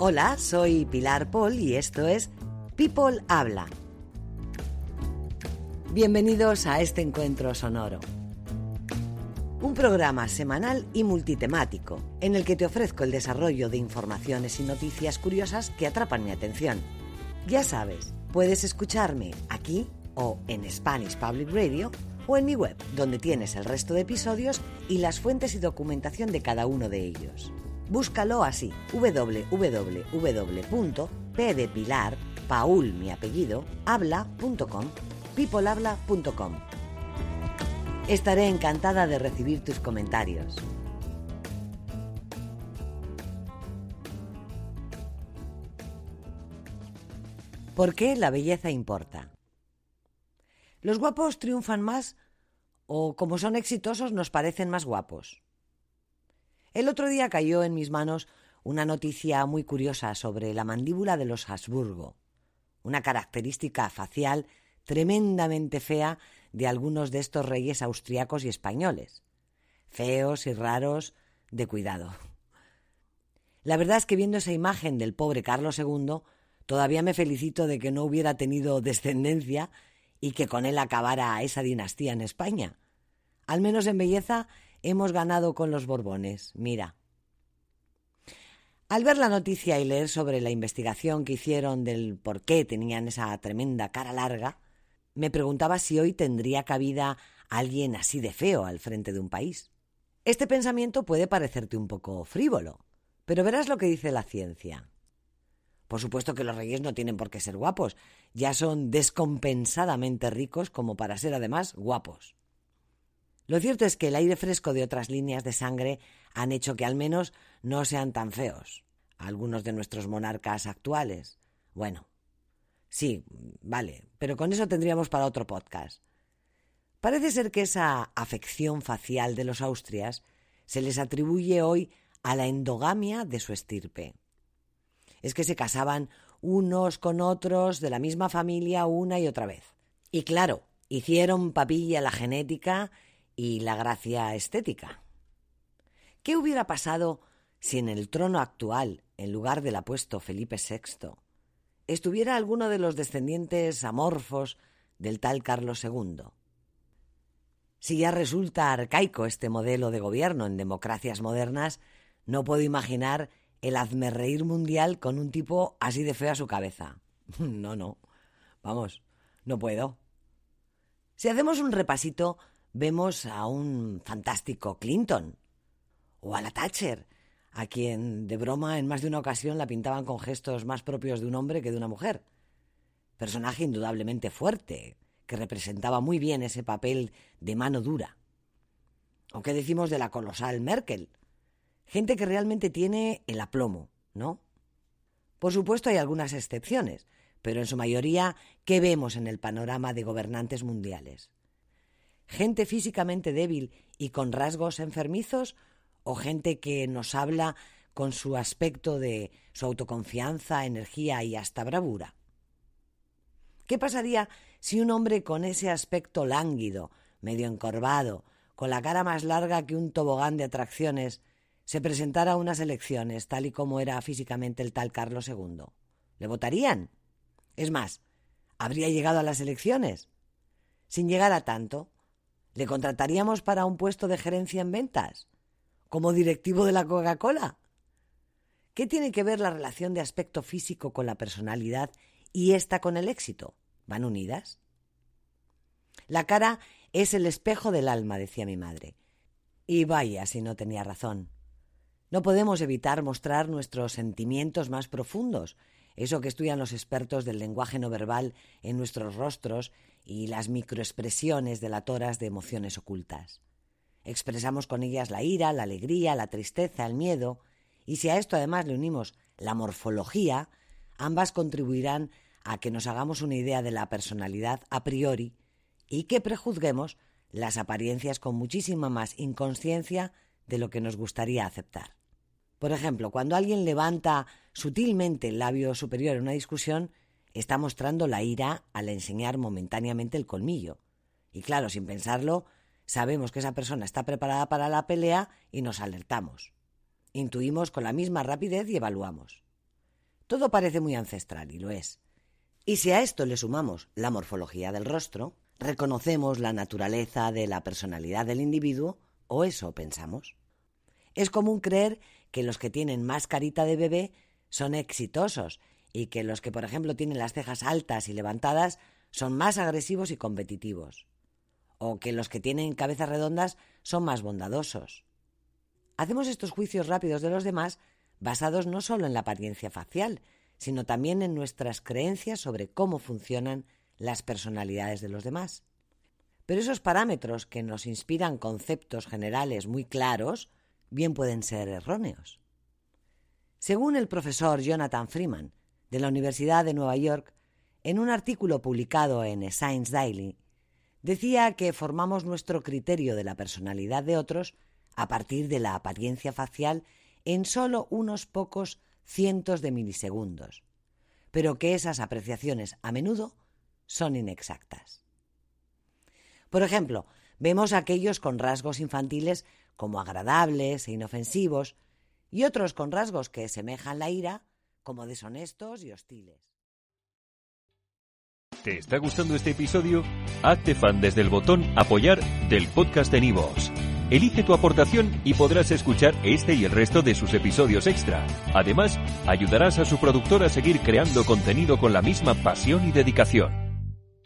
Hola, soy Pilar Paul y esto es People Habla. Bienvenidos a este encuentro sonoro. Un programa semanal y multitemático en el que te ofrezco el desarrollo de informaciones y noticias curiosas que atrapan mi atención. Ya sabes, puedes escucharme aquí o en Spanish Public Radio o en mi web, donde tienes el resto de episodios y las fuentes y documentación de cada uno de ellos. Búscalo así, www.p Paul mi apellido, habla.com, peoplehabla.com. Estaré encantada de recibir tus comentarios. ¿Por qué la belleza importa? Los guapos triunfan más o como son exitosos nos parecen más guapos. El otro día cayó en mis manos una noticia muy curiosa sobre la mandíbula de los Habsburgo, una característica facial tremendamente fea de algunos de estos reyes austriacos y españoles. Feos y raros, de cuidado. La verdad es que viendo esa imagen del pobre Carlos II, todavía me felicito de que no hubiera tenido descendencia y que con él acabara esa dinastía en España. Al menos en belleza hemos ganado con los Borbones, mira. Al ver la noticia y leer sobre la investigación que hicieron del por qué tenían esa tremenda cara larga, me preguntaba si hoy tendría cabida alguien así de feo al frente de un país. Este pensamiento puede parecerte un poco frívolo, pero verás lo que dice la ciencia. Por supuesto que los reyes no tienen por qué ser guapos, ya son descompensadamente ricos como para ser además guapos. Lo cierto es que el aire fresco de otras líneas de sangre han hecho que al menos no sean tan feos algunos de nuestros monarcas actuales. Bueno, sí, vale, pero con eso tendríamos para otro podcast. Parece ser que esa afección facial de los austrias se les atribuye hoy a la endogamia de su estirpe es que se casaban unos con otros de la misma familia una y otra vez. Y claro, hicieron papilla la genética y la gracia estética. ¿Qué hubiera pasado si en el trono actual, en lugar del apuesto Felipe VI, estuviera alguno de los descendientes amorfos del tal Carlos II? Si ya resulta arcaico este modelo de gobierno en democracias modernas, no puedo imaginar el hazme reír mundial con un tipo así de feo a su cabeza. No, no. Vamos, no puedo. Si hacemos un repasito, vemos a un fantástico Clinton o a la Thatcher, a quien de broma en más de una ocasión la pintaban con gestos más propios de un hombre que de una mujer. Personaje indudablemente fuerte, que representaba muy bien ese papel de mano dura. ¿O qué decimos de la colosal Merkel? gente que realmente tiene el aplomo, ¿no? Por supuesto hay algunas excepciones, pero en su mayoría, ¿qué vemos en el panorama de gobernantes mundiales? ¿Gente físicamente débil y con rasgos enfermizos o gente que nos habla con su aspecto de su autoconfianza, energía y hasta bravura? ¿Qué pasaría si un hombre con ese aspecto lánguido, medio encorvado, con la cara más larga que un tobogán de atracciones, se presentara a unas elecciones tal y como era físicamente el tal Carlos II? ¿Le votarían? Es más, ¿habría llegado a las elecciones? Sin llegar a tanto, ¿le contrataríamos para un puesto de gerencia en ventas? ¿Como directivo de la Coca-Cola? ¿Qué tiene que ver la relación de aspecto físico con la personalidad y esta con el éxito? ¿Van unidas? La cara es el espejo del alma, decía mi madre. Y vaya si no tenía razón. No podemos evitar mostrar nuestros sentimientos más profundos, eso que estudian los expertos del lenguaje no verbal en nuestros rostros y las microexpresiones delatoras de emociones ocultas. Expresamos con ellas la ira, la alegría, la tristeza, el miedo, y si a esto además le unimos la morfología, ambas contribuirán a que nos hagamos una idea de la personalidad a priori y que prejuzguemos las apariencias con muchísima más inconsciencia de lo que nos gustaría aceptar. Por ejemplo, cuando alguien levanta sutilmente el labio superior en una discusión, está mostrando la ira al enseñar momentáneamente el colmillo. Y claro, sin pensarlo, sabemos que esa persona está preparada para la pelea y nos alertamos. Intuimos con la misma rapidez y evaluamos. Todo parece muy ancestral y lo es. Y si a esto le sumamos la morfología del rostro, reconocemos la naturaleza de la personalidad del individuo, o eso pensamos. Es común creer que los que tienen más carita de bebé son exitosos y que los que, por ejemplo, tienen las cejas altas y levantadas son más agresivos y competitivos, o que los que tienen cabezas redondas son más bondadosos. Hacemos estos juicios rápidos de los demás basados no solo en la apariencia facial, sino también en nuestras creencias sobre cómo funcionan las personalidades de los demás. Pero esos parámetros que nos inspiran conceptos generales muy claros bien pueden ser erróneos. Según el profesor Jonathan Freeman, de la Universidad de Nueva York, en un artículo publicado en Science Daily, decía que formamos nuestro criterio de la personalidad de otros a partir de la apariencia facial en solo unos pocos cientos de milisegundos, pero que esas apreciaciones a menudo son inexactas. Por ejemplo, vemos a aquellos con rasgos infantiles como agradables e inofensivos, y otros con rasgos que semejan la ira como deshonestos y hostiles. ¿Te está gustando este episodio? Hazte fan desde el botón apoyar del podcast de Nivos. Elige tu aportación y podrás escuchar este y el resto de sus episodios extra. Además, ayudarás a su productor a seguir creando contenido con la misma pasión y dedicación.